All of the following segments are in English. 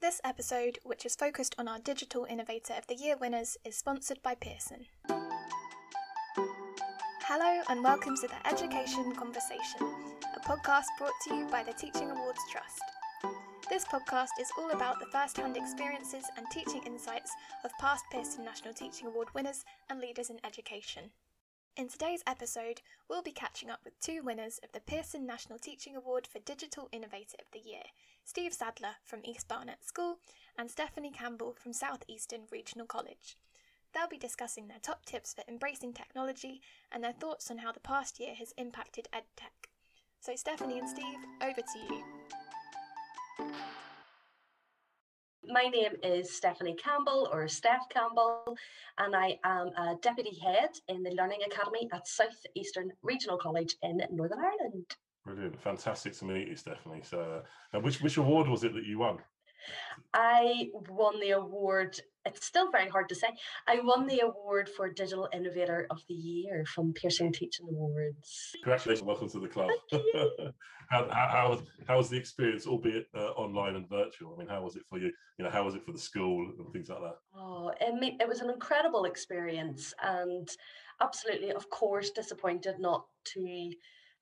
This episode, which is focused on our Digital Innovator of the Year winners, is sponsored by Pearson. Hello, and welcome to the Education Conversation, a podcast brought to you by the Teaching Awards Trust. This podcast is all about the first hand experiences and teaching insights of past Pearson National Teaching Award winners and leaders in education. In today's episode, we'll be catching up with two winners of the Pearson National Teaching Award for Digital Innovator of the Year Steve Sadler from East Barnet School and Stefanie Campbell from South Eastern Regional College. They'll be discussing their top tips for embracing technology and their thoughts on how the past year has impacted EdTech. So, Stefanie and Steve, over to you. My name is Stefanie Campbell or Steph Campbell, and I am a deputy head in the Learning Academy at South Eastern Regional College in Northern Ireland. Brilliant, fantastic to meet you, Stefanie. So, uh, which which award was it that you won? I won the award. It's still very hard to say. I won the award for Digital Innovator of the Year from Pearson Teaching Awards. Congratulations, welcome to the club. how, how, how, was, how was the experience, albeit uh, online and virtual? I mean, how was it for you? You know, how was it for the school and things like that? Oh, it, it was an incredible experience, and absolutely, of course, disappointed not to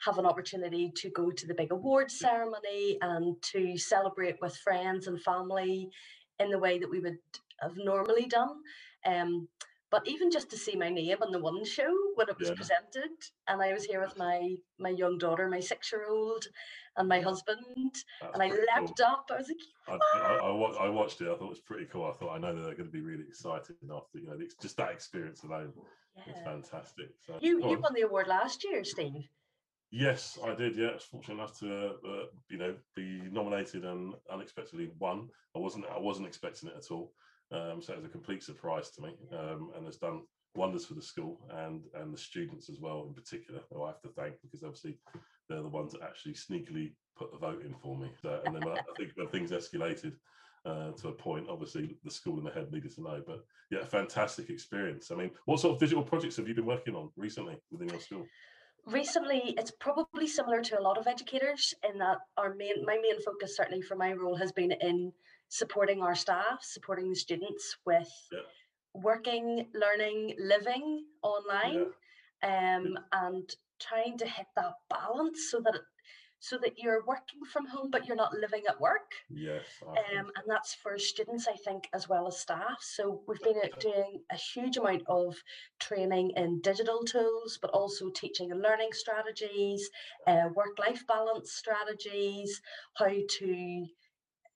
have an opportunity to go to the big awards ceremony and to celebrate with friends and family in the way that we would have normally done. Um, but even just to see my name on the one show when it was yeah. presented, and I was here with my my young daughter, my six year old, and my husband, That's and I leapt cool. up. I was like, I, I, I, I, watched it. I thought it was pretty cool. I thought I know they're going to be really excited after you know it's just that experience alone. Yeah. It's fantastic. So, you you won the award last year, Steve. Yes, I did. Yeah, I was fortunate enough to, uh, you know, be nominated and unexpectedly won. I wasn't, I wasn't expecting it at all. Um, so it was a complete surprise to me, um, and has done wonders for the school and and the students as well, in particular. Who I have to thank because obviously they're the ones that actually sneakily put the vote in for me. So, and then I think when things escalated uh, to a point, obviously the school and the head needed to know. But yeah, fantastic experience. I mean, what sort of digital projects have you been working on recently within your school? recently it's probably similar to a lot of educators in that our main my main focus certainly for my role has been in supporting our staff supporting the students with yeah. working learning living online yeah. um, and trying to hit that balance so that it, so that you're working from home but you're not living at work. Yes. Um, and that's for students, I think, as well as staff. So we've been uh, doing a huge amount of training in digital tools, but also teaching and learning strategies, uh, work-life balance strategies, how to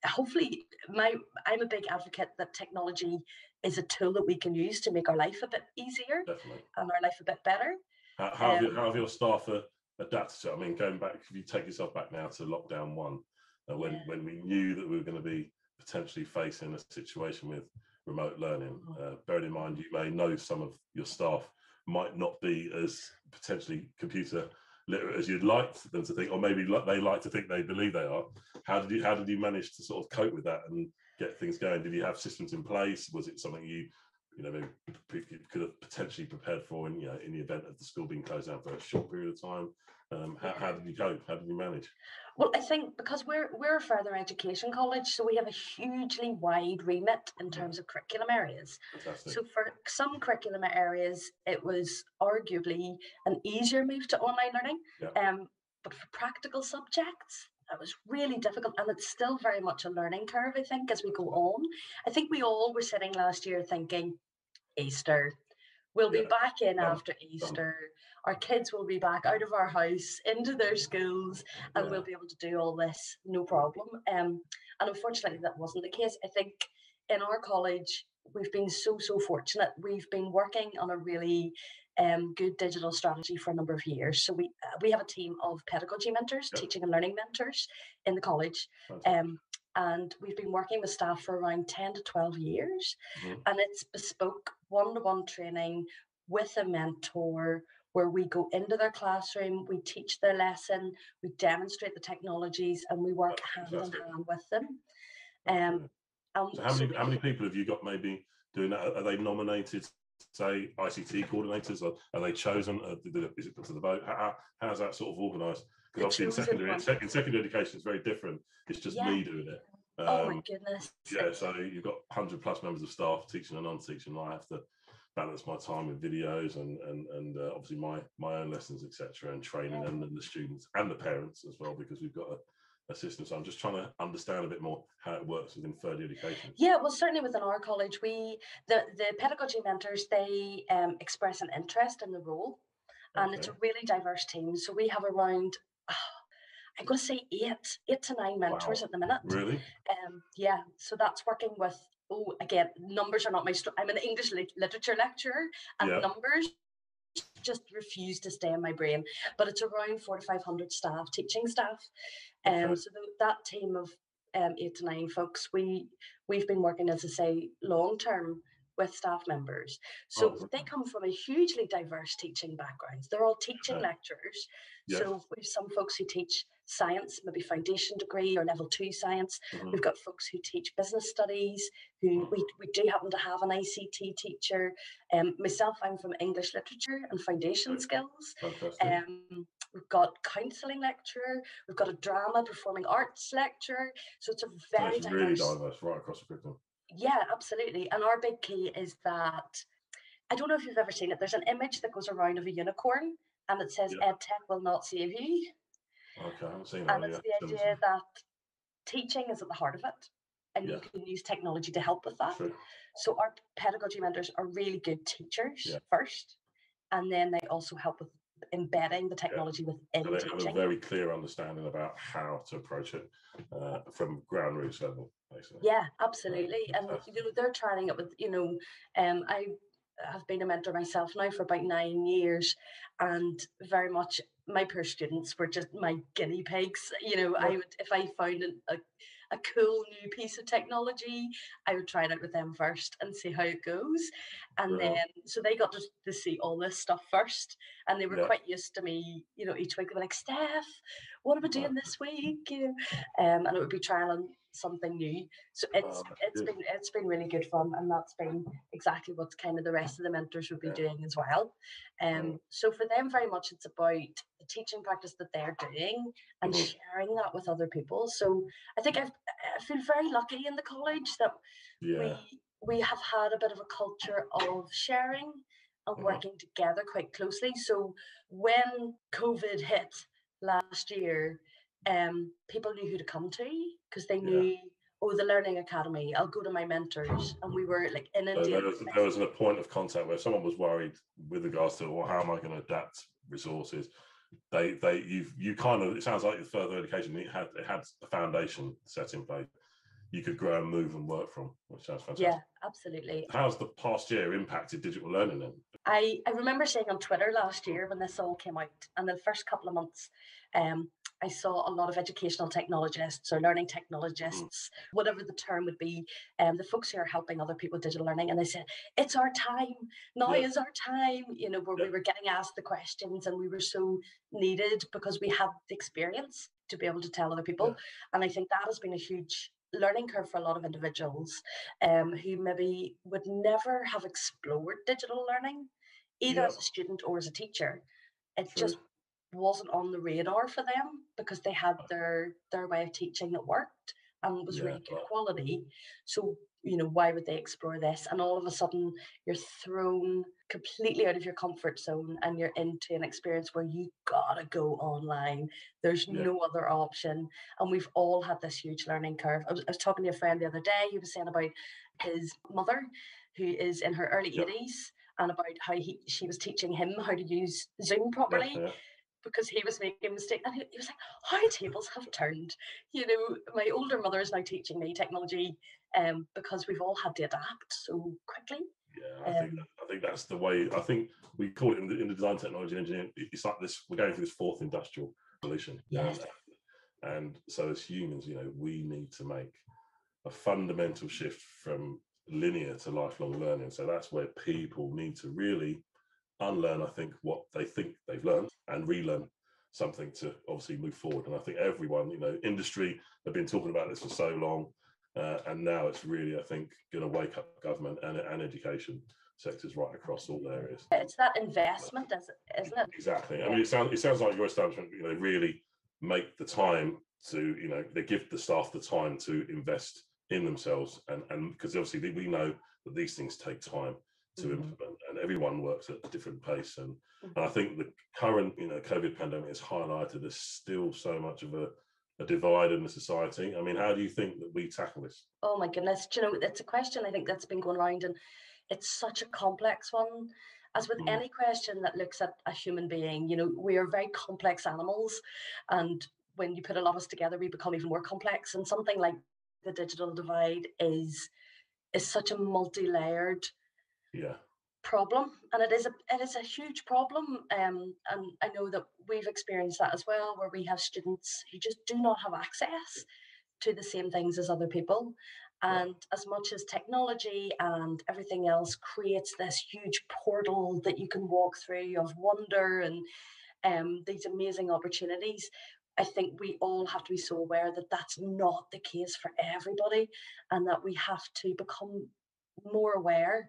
hopefully my i'm a big advocate that technology is a tool that we can use to make our life a bit easier Definitely. and our life a bit better how, how, um, have, your, how have your staff uh, adapted to it. I mean, going back, if you take yourself back now to lockdown one, uh, when yeah. when we knew that we were going to be potentially facing a situation with remote learning, mm-hmm. uh, bearing in mind you may know some of your staff might not be as potentially computer literate as you'd like them to think, or maybe they like to think they believe they are. How did you how did you manage to sort of cope with that and get things going? Did you have systems in place? Was it something you you know, maybe could have potentially prepared for in, you know, in the event of the school being closed down for a short period of time. Um, how, how, did you go? How did you manage? Well, I think because we're we're a further education college, so we have a hugely wide remit in terms of curriculum areas. Fantastic. So for some curriculum areas, it was arguably an easier move to online learning. Yeah. Um, but for practical subjects, that was really difficult and it's still very much a learning curve i think as we go on i think we all were sitting last year thinking easter we'll yeah. be back in after easter our kids will be back out of our house into their schools and yeah. we'll be able to do all this no problem um, and unfortunately that wasn't the case i think in our college we've been so so fortunate we've been working on a really um, good digital strategy for a number of years. So we uh, we have a team of pedagogy mentors, yep. teaching and learning mentors in the college. Um, and we've been working with staff for around 10 to 12 years. Mm-hmm. And it's bespoke one to one training with a mentor where we go into their classroom, we teach their lesson, we demonstrate the technologies, and we work hand in hand with them. Um, so how many how many people have you got maybe doing that? Are they nominated say ICT coordinators? Are, are they chosen? Is it put to the vote? How, how's that sort of organised? Because obviously in secondary, in, in secondary education it's very different. It's just yeah. me doing it. Um, oh my um, goodness. Yeah, so you've got 100 plus members of staff teaching and non-teaching. I have to balance my time with videos and and and uh, obviously my my own lessons, etc., and training and, and the students and the parents as well, because we've got a a system. So I'm just trying to understand a bit more how it works within further education. Yeah, well, certainly within our college, we the the pedagogy mentors they um, express an interest in the role, and it's a really diverse team. So we have around. I'm going to say eight, eight to nine mentors wow. at the minute. Really? Um, yeah. So that's working with. Oh, again, numbers are not my. I'm an English literature lecturer, and yeah. numbers just refuse to stay in my brain. But it's around four to five hundred staff, teaching staff. Um, okay. so the, that team of um, eight to nine folks, we we've been working, as I say, long term with staff members. So oh, they come from a hugely diverse teaching backgrounds. They're all teaching okay. lecturers. Yes. So we've some folks who teach science, maybe foundation degree or level two science. Mm-hmm. We've got folks who teach business studies, who we, we do happen to have an ICT teacher. Um, myself, I'm from English literature and foundation skills. Um, we've got counselling lecturer, we've got a drama performing arts lecturer. So it's a very so it's diverse, really diverse right across the curriculum. Yeah, absolutely. And our big key is that I don't know if you've ever seen it. There's an image that goes around of a unicorn and it says yeah. EdTech will not save you. Okay, I haven't seen that. And it's the idea that teaching is at the heart of it, and yeah. you can use technology to help with that. True. So our pedagogy mentors are really good teachers yeah. first, and then they also help with embedding the technology yeah. within so they teaching. have a very clear understanding about how to approach it uh, from ground roots level, basically. Yeah, absolutely. and you know they're trying it with you know, um, I have been a mentor myself now for about nine years, and very much my peer students were just my guinea pigs. You know, I would if I found a, a cool new piece of technology, I would try it out with them first and see how it goes. And then so they got to, to see all this stuff first, and they were yeah. quite used to me. You know, each week they were like, "Steph, what am I doing this week?" You know, um, and it would be trialing something new. So it's oh, it's good. been it's been really good fun, and that's been exactly what kind of the rest of the mentors would be yeah. doing as well. Um, so for them, very much it's about the teaching practice that they're doing and mm-hmm. sharing that with other people. So I think I've, I feel very lucky in the college that yeah. we we have had a bit of a culture of sharing and mm-hmm. working together quite closely. So when COVID hit last year, um, people knew who to come to because they knew, yeah. oh, the Learning Academy, I'll go to my mentors. And we were like in India. There was, there was a point of contact where someone was worried with regards to, well, how am I going to adapt resources? They, they, you, you kind of. It sounds like the further education it had, it had a foundation set in place. You could grow and move and work from, which sounds fantastic. Yeah, absolutely. How's the past year impacted digital learning then? I, I remember saying on Twitter last year when this all came out, and the first couple of months, um, I saw a lot of educational technologists or learning mm. technologists, whatever the term would be, um, the folks who are helping other people digital learning, and they said, "It's our time. Now yeah. is our time." You know, where yeah. we were getting asked the questions, and we were so needed because we had the experience to be able to tell other people, yeah. and I think that has been a huge learning curve for a lot of individuals um, who maybe would never have explored digital learning, either as a student or as a teacher. It just wasn't on the radar for them because they had their their way of teaching that worked and was yeah, really good quality. So, you know, why would they explore this? And all of a sudden you're thrown completely out of your comfort zone and you're into an experience where you gotta go online. There's yeah. no other option. And we've all had this huge learning curve. I was, I was, talking to a friend the other day, he was saying about his mother who is in her early yeah. 80s and about how he she was teaching him how to use Zoom properly because he was making a mistake. And he, he was like, how tables have turned. You know, my older mother is now teaching me technology um, because we've all had to adapt so quickly. Yeah, I, um, think, I think that's the way. I think we call it in the, in the design technology engineering. It's like this. We're going through this fourth industrial revolution. Yes. And, and so as humans, you know, we need to make a fundamental shift from linear to lifelong learning. So that's where people need to really unlearn, I think, what they think they've learned and relearn something to obviously move forward. And I think everyone, you know, industry have been talking about this for so long. Uh, and now it's really, I think, going to wake up government and, and education sectors right across all areas. It's that investment, isn't it? Exactly. I mean, it sounds it sounds like your establishment, you know, really make the time to you know they give the staff the time to invest in themselves and and because obviously we know that these things take time to mm-hmm. implement and everyone works at a different pace and mm-hmm. and I think the current you know COVID pandemic has highlighted there's still so much of a a divide in the society. I mean, how do you think that we tackle this? Oh my goodness, do you know, it's a question I think that's been going around and it's such a complex one. As with mm. any question that looks at a human being, you know, we are very complex animals and when you put a lot of us together, we become even more complex. And something like the digital divide is is such a multi-layered yeah problem and it is a it is a huge problem um, and i know that we've experienced that as well where we have students who just do not have access to the same things as other people and yeah. as much as technology and everything else creates this huge portal that you can walk through of wonder and um, these amazing opportunities I think we all have to be so aware that that's not the case for everybody and that we have to become more aware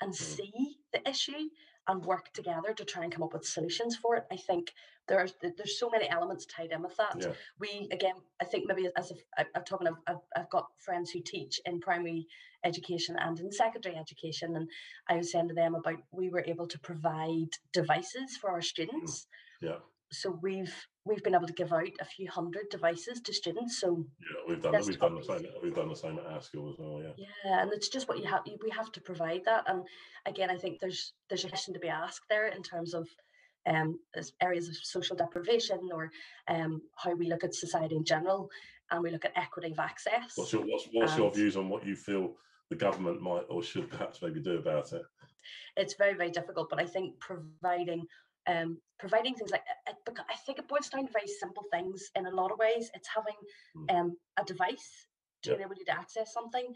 and mm. see the issue and work together to try and come up with solutions for it. I think there's there's so many elements tied in with that. Yeah. We again, I think maybe as i I'm talking, I've, I've got friends who teach in primary education and in secondary education, and I was saying to them about we were able to provide devices for our students. Yeah so we've we've been able to give out a few hundred devices to students. So yeah, we've done we've done the same. We've done the same at our school as well. Yeah. Yeah, and it's just what you have. We have to provide that. And again, I think there's there's a question to be asked there in terms of um areas of social deprivation or um how we look at society in general, and we look at equity of access. What's your what's, what's your views on what you feel the government might or should perhaps maybe do about it? It's very very difficult, but I think providing um, providing things like it, I think it boils down to very simple things in a lot of ways. It's having hmm. um, a device to yep. enable you to access something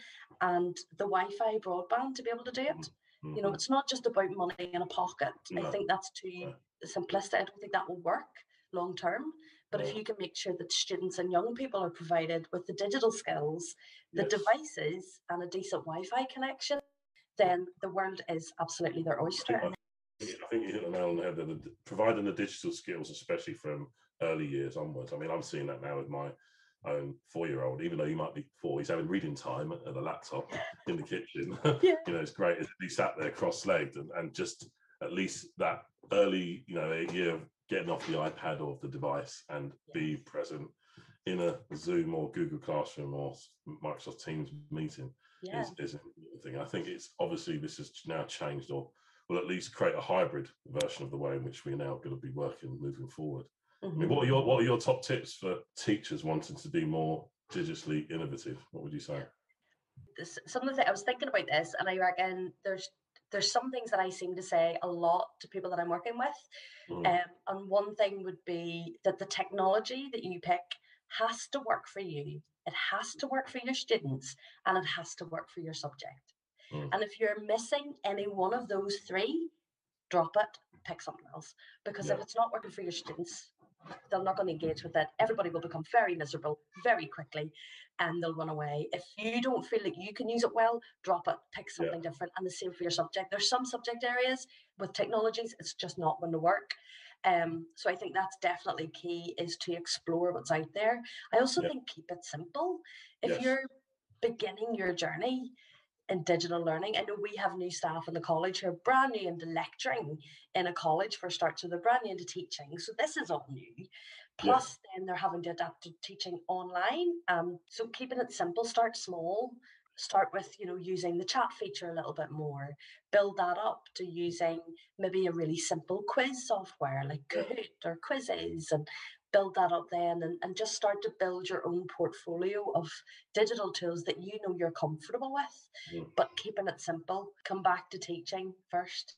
and the Wi-Fi broadband to be able to do it. Mm-hmm. You know, mm-hmm. it's not just about money in a pocket. No. I think that's too simplistic. I don't think that will work long term. But if you can make sure that students and young people are provided with the digital skills, the yes. devices, and a decent Wi-Fi connection, then the world is absolutely their oyster. I think you hit the nail on the head. That providing the digital skills, especially from early years onwards. I mean, I'm seeing that now with my own four-year-old. Even though he might be four, he's having reading time at the laptop in the kitchen. Yeah. you know, it's great. He sat there cross-legged and, and just at least that early, you know, year of getting off the iPad or the device and be present in a Zoom or Google Classroom or Microsoft Teams meeting yeah. is, is a thing. I think it's obviously this has now changed or will at least create a hybrid version of the way in which we're now going to be working moving forward. Mm-hmm. I mean, what are your what are your top tips for teachers wanting to be more digitally innovative? What would you say? This, some of the I was thinking about this, and I reckon there's there's some things that I seem to say a lot to people that I'm working with. Mm. Um, and one thing would be that the technology that you pick has to work for you. It has to work for your students, and it has to work for your subject. Mm. And if you're missing any one of those three, drop it, pick something else. Because yeah. if it's not working for your students, they're not going to engage with it. Everybody will become very miserable very quickly and they'll run away. If you don't feel like you can use it well, drop it, pick something yeah. different. And the same for your subject. There's some subject areas with technologies, it's just not going to work. Um, so I think that's definitely key is to explore what's out there. I also yeah. think keep it simple. If yes. you're beginning your journey, in digital learning. I know we have new staff in the college who are brand new into lecturing in a college for start, so they're brand new into teaching. So this is all new. Plus, yeah. then they're having to adapt to teaching online. Um, so keeping it simple, start small. Start with you know using the chat feature a little bit more. Build that up to using maybe a really simple quiz software like Kahoot or Quizizz, and build that up then and, and just start to build your own portfolio of digital tools that you know you're comfortable with, mm. but keeping it simple. Come back to teaching first.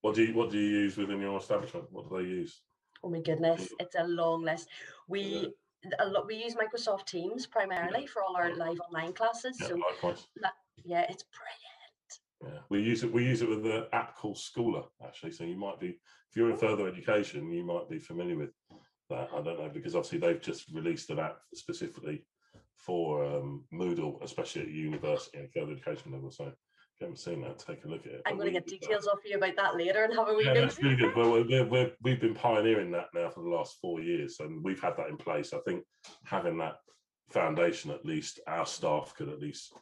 What do you what do you use within your establishment? What do they use? Oh my goodness, it's a long list. We yeah. a lot we use Microsoft Teams primarily yeah. for all our live online classes. Yeah, so that, yeah, it's brilliant. Yeah, we use it. We use it with the app called Schooler actually. So you might be, if you're in further education, you might be familiar with that. I don't know because obviously they've just released an app specifically for um, Moodle, especially at university and further education level. So haven't seen that, take a look at it. I'm going to get details off you about that later and have a wee yeah, that's really good. Well, we're, we've been pioneering that now for the last four years, and we've had that in place. I think having that foundation, at least our staff could at least,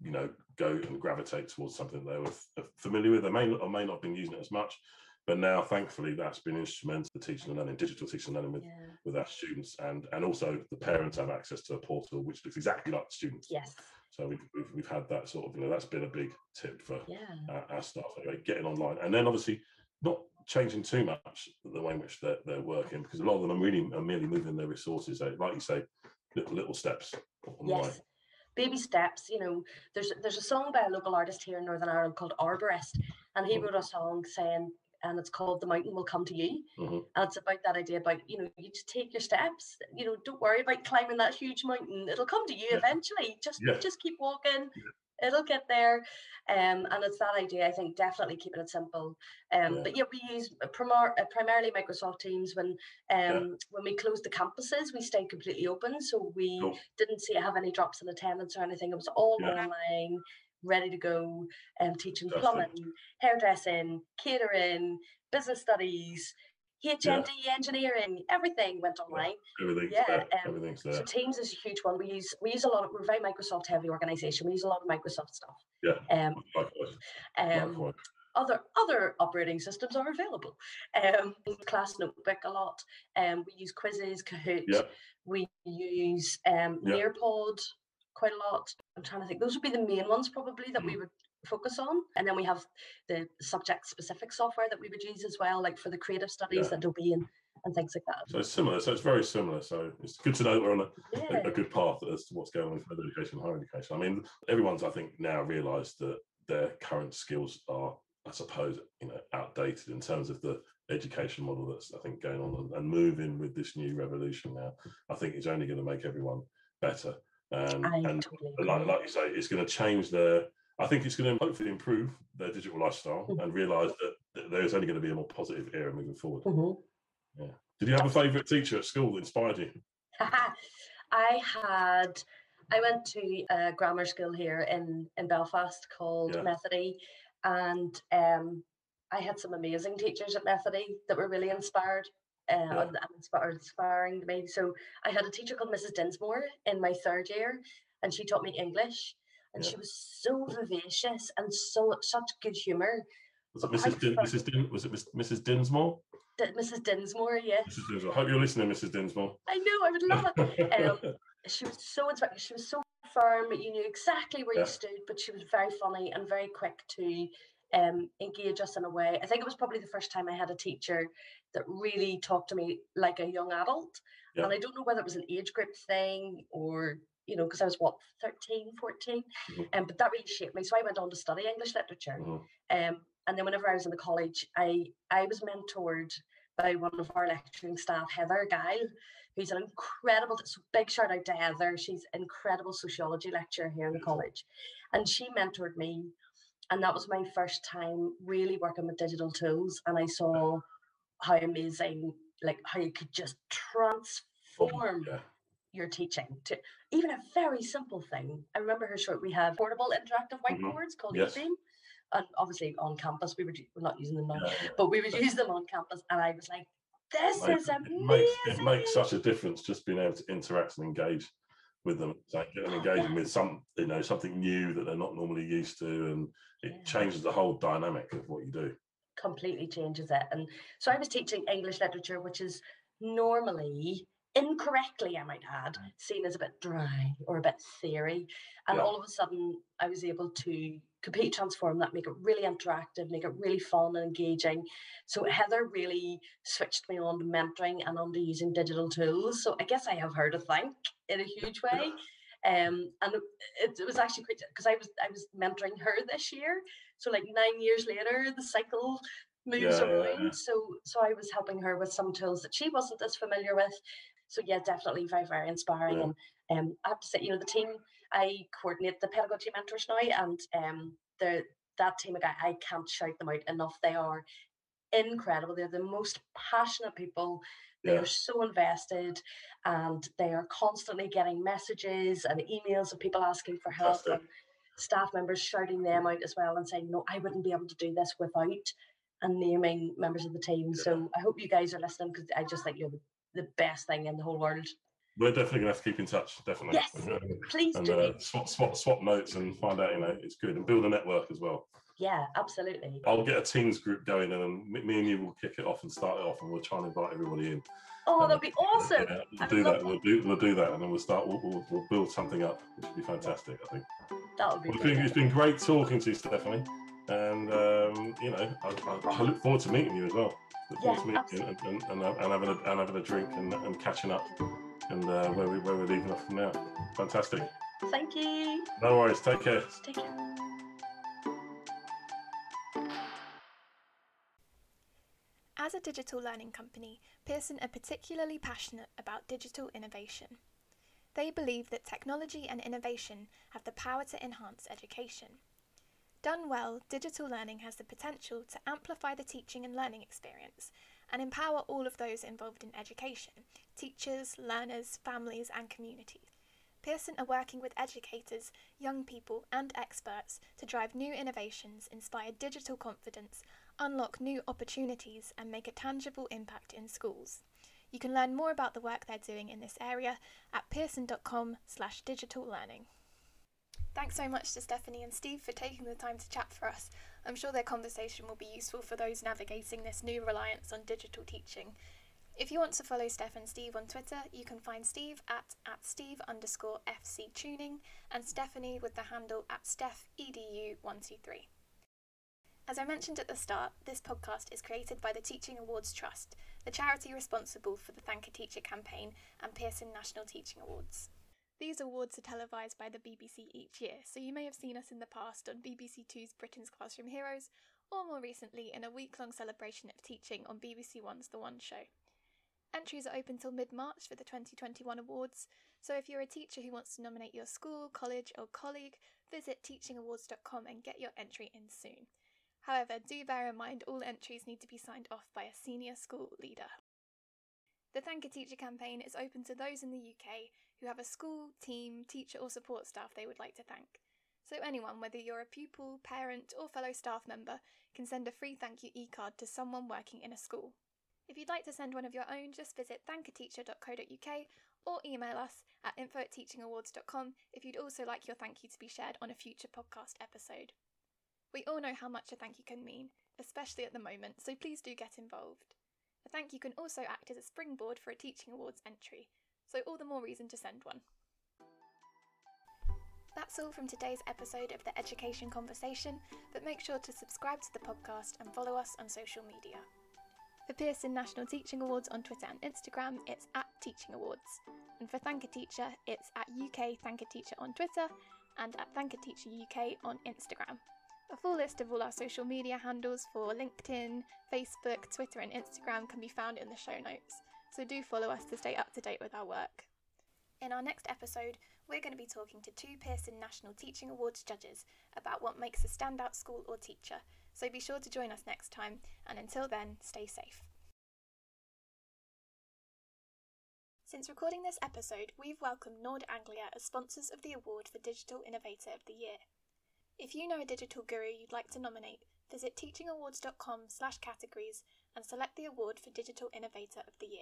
you know, go and gravitate towards something they were familiar with. They may or may not have been using it as much, but now thankfully that's been instrumental to teaching and learning, digital teaching and learning with, yeah. with our students, and and also the parents have access to a portal which looks exactly like the students. Yes. So we've, we've, we've, had that sort of, you know, that's been a big tip for yeah. our, our, staff anyway, getting online. And then obviously not changing too much the way in which they're, they're working, because a lot of them are really are merely moving their resources out, like you say, little, little steps yes. Baby steps, you know, there's there's a song by a local artist here in Northern Ireland called Arborist, and he mm. wrote a song saying, and it's called the mountain will come to you. Mm-hmm. and it's about that idea about you know you just take your steps you know don't worry about climbing that huge mountain. It'll come to you yeah. eventually. Just yeah. just keep walking. Yeah. it'll get there. Um, and it's that idea i think definitely keeping it simple. Um, but yeah we use primar- uh, primarily microsoft teams when um, when we closed the campuses we stayed completely open. So we cool. didn't see have any drops in attendance or anything. It was all online ready to go um, teaching plumbing, hairdressing, catering, business studies, HND yeah. engineering, everything went online. Yeah, everything's yeah, there. Um, everything's there. So Teams is a huge one. We use we use a lot of we're a very Microsoft heavy organization. We use a lot of Microsoft stuff. Yeah. Um, Likewise. Um, Likewise. Other other operating systems are available. Um, class notebook a lot. Um, we use Quizizz, Kahoot. Yeah. We use um. Nearpod quite a lot. I'm trying to think. Those would be the main ones probably that we mm. would focus on. And then we have the subject specific software that we would use as well, like for the creative studies, yeah. Adobe and, and things like that. So it's similar. So it's very similar. So it's good to know that we're on a, yeah. a, a, good path as to what's going on with further education and higher education. I mean, everyone's, I think, now realised that their current skills are, I suppose, you know, outdated in terms of the education model that's, I think, going on and, and moving with this new revolution now. I think it's only going to make everyone better. Um, and totally like, like, you say, it's going to change their. I think it's going to hopefully improve their digital lifestyle mm-hmm. and realise that there's only going to be a more positive era moving forward. Mm-hmm. Yeah. Did you have a favourite teacher at school that inspired you? I had. I went to a grammar school here in in Belfast called yeah. Methody, and um, I had some amazing teachers at Methody that were really inspired uh, yeah. and, and inspiring to me. So I had a teacher called Mrs. Dinsmore in my third year, and she taught me English, and yeah. she was so vivacious and so such good humour. Was it Mrs. Din, Mrs. Din, was it Mrs. Dinsmore? D- Mrs. Dinsmore, yes. Mrs. Dinsmore. I hope you're listening, Mrs. Dinsmore. I know, I would love it. um, she was so inspiring. She was so firm. You knew exactly where yeah. you stood, but she was very funny and very quick to um, engage us in a way. I think it was probably the first time I had a teacher that really talked to me like a young adult. Yeah. And I don't know whether it was an age group thing or, you know, because I was what, 13, 14? Mm-hmm. Um, but that really shaped me. So I went on to study English literature. Mm-hmm. Um, and then whenever I was in the college, I, I was mentored by one of our lecturing staff, Heather Guile, who's an incredible, so big shout out to Heather. She's an incredible sociology lecturer here in the college. And she mentored me and that was my first time really working with digital tools and i saw how amazing like how you could just transform yeah. your teaching to even a very simple thing i remember her short we have portable interactive mm-hmm. whiteboards mm-hmm. called yes. and obviously on campus we were we're not using them now yeah, yeah. but we would use them on campus and i was like this is amazing. It makes, it makes such a difference just being able to interact and engage with them, like getting engaging with some, you know, something new that they're not normally used to, and it yeah. changes the whole dynamic of what you do. Completely changes it. And so I was teaching English literature, which is normally incorrectly, I might add, mm. seen as a bit dry or a bit theory. And yeah. all of a sudden, I was able to completely transform that, make it really interactive, make it really fun and engaging. So Heather really switched me on to mentoring and on to using digital tools. So I guess I have her to thank in a huge way. Um, and it, it was actually quite because I was I was mentoring her this year. So like nine years later, the cycle moves yeah, around. Yeah, yeah. So so I was helping her with some tools that she wasn't as familiar with. So yeah, definitely very very inspiring. And um, I have to say, you know, the team I coordinate the pedagogy mentors now, and um, the that team of guys, I can't shout them out enough. They are incredible. They're the most passionate people. They yeah. are so invested, and they are constantly getting messages and emails of people asking for help. And staff members shouting them out as well and saying, no, I wouldn't be able to do this without and naming members of the team. Yeah. So I hope you guys are listening because I just think you're the, the best thing in the whole world. We're definitely gonna have to keep in touch. Definitely. Yes, please and, do. Uh, swap, swap, swap notes and find out. You know, it's good and build a network as well. Yeah, absolutely. I'll get a Teams group going, and me and you will kick it off and start it off, and we'll try and invite everybody in. Oh, that'd be awesome! Yeah, we'll do that. We'll do we'll do that, and then we'll start. We'll, we'll, we'll build something up, which would be fantastic. I think. That would be. It's been, it's been, great talking to you, Stefanie, and um, you know, I, I, look forward to meeting you as well. Look forward yeah, to meeting and, and, and, and, having a, and having a drink and, and catching up, and uh, where we where we're leaving off from now. Fantastic. Thank you. No worries. Take care. Take care. As a digital learning company, Pearson are particularly passionate about digital innovation. They believe that technology and innovation have the power to enhance education. Done well, digital learning has the potential to amplify the teaching and learning experience and empower all of those involved in education teachers, learners, families, and communities. Pearson are working with educators, young people, and experts to drive new innovations, inspire digital confidence, unlock new opportunities, and make a tangible impact in schools. You can learn more about the work they're doing in this area at pearson.com slash digital learning. Thanks so much to Stefanie and Steve for taking the time to chat for us. I'm sure their conversation will be useful for those navigating this new reliance on digital teaching. If you want to follow Steph and Steve on Twitter, you can find Steve at, at Steve underscore FC Tuning and Stefanie with the handle at Steph EDU123. As I mentioned at the start, this podcast is created by the Teaching Awards Trust, the charity responsible for the Thank a Teacher campaign and Pearson National Teaching Awards. These awards are televised by the BBC each year, so you may have seen us in the past on BBC Two's Britain's Classroom Heroes, or more recently in a week long celebration of teaching on BBC One's The One Show. Entries are open till mid March for the 2021 awards, so if you're a teacher who wants to nominate your school, college, or colleague, visit teachingawards.com and get your entry in soon. However, do bear in mind all entries need to be signed off by a senior school leader. The Thank a Teacher campaign is open to those in the UK who have a school, team, teacher, or support staff they would like to thank. So, anyone, whether you're a pupil, parent, or fellow staff member, can send a free thank you e card to someone working in a school. If you'd like to send one of your own, just visit thankateacher.co.uk or email us at info at teachingawards.com if you'd also like your thank you to be shared on a future podcast episode. We all know how much a thank you can mean, especially at the moment, so please do get involved. A thank you can also act as a springboard for a Teaching Awards entry, so all the more reason to send one. That's all from today's episode of the Education Conversation, but make sure to subscribe to the podcast and follow us on social media. For Pearson National Teaching Awards on Twitter and Instagram, it's at Teaching Awards. And for Thank a Teacher, it's at UK Thank a Teacher on Twitter and at Thank a Teacher UK on Instagram. A full list of all our social media handles for LinkedIn, Facebook, Twitter, and Instagram can be found in the show notes, so do follow us to stay up to date with our work. In our next episode, we're going to be talking to two Pearson National Teaching Awards judges about what makes a standout school or teacher, so be sure to join us next time, and until then, stay safe. Since recording this episode, we've welcomed Nord Anglia as sponsors of the award for Digital Innovator of the Year. If you know a digital guru you'd like to nominate, visit teachingawards.com slash categories and select the award for Digital Innovator of the Year.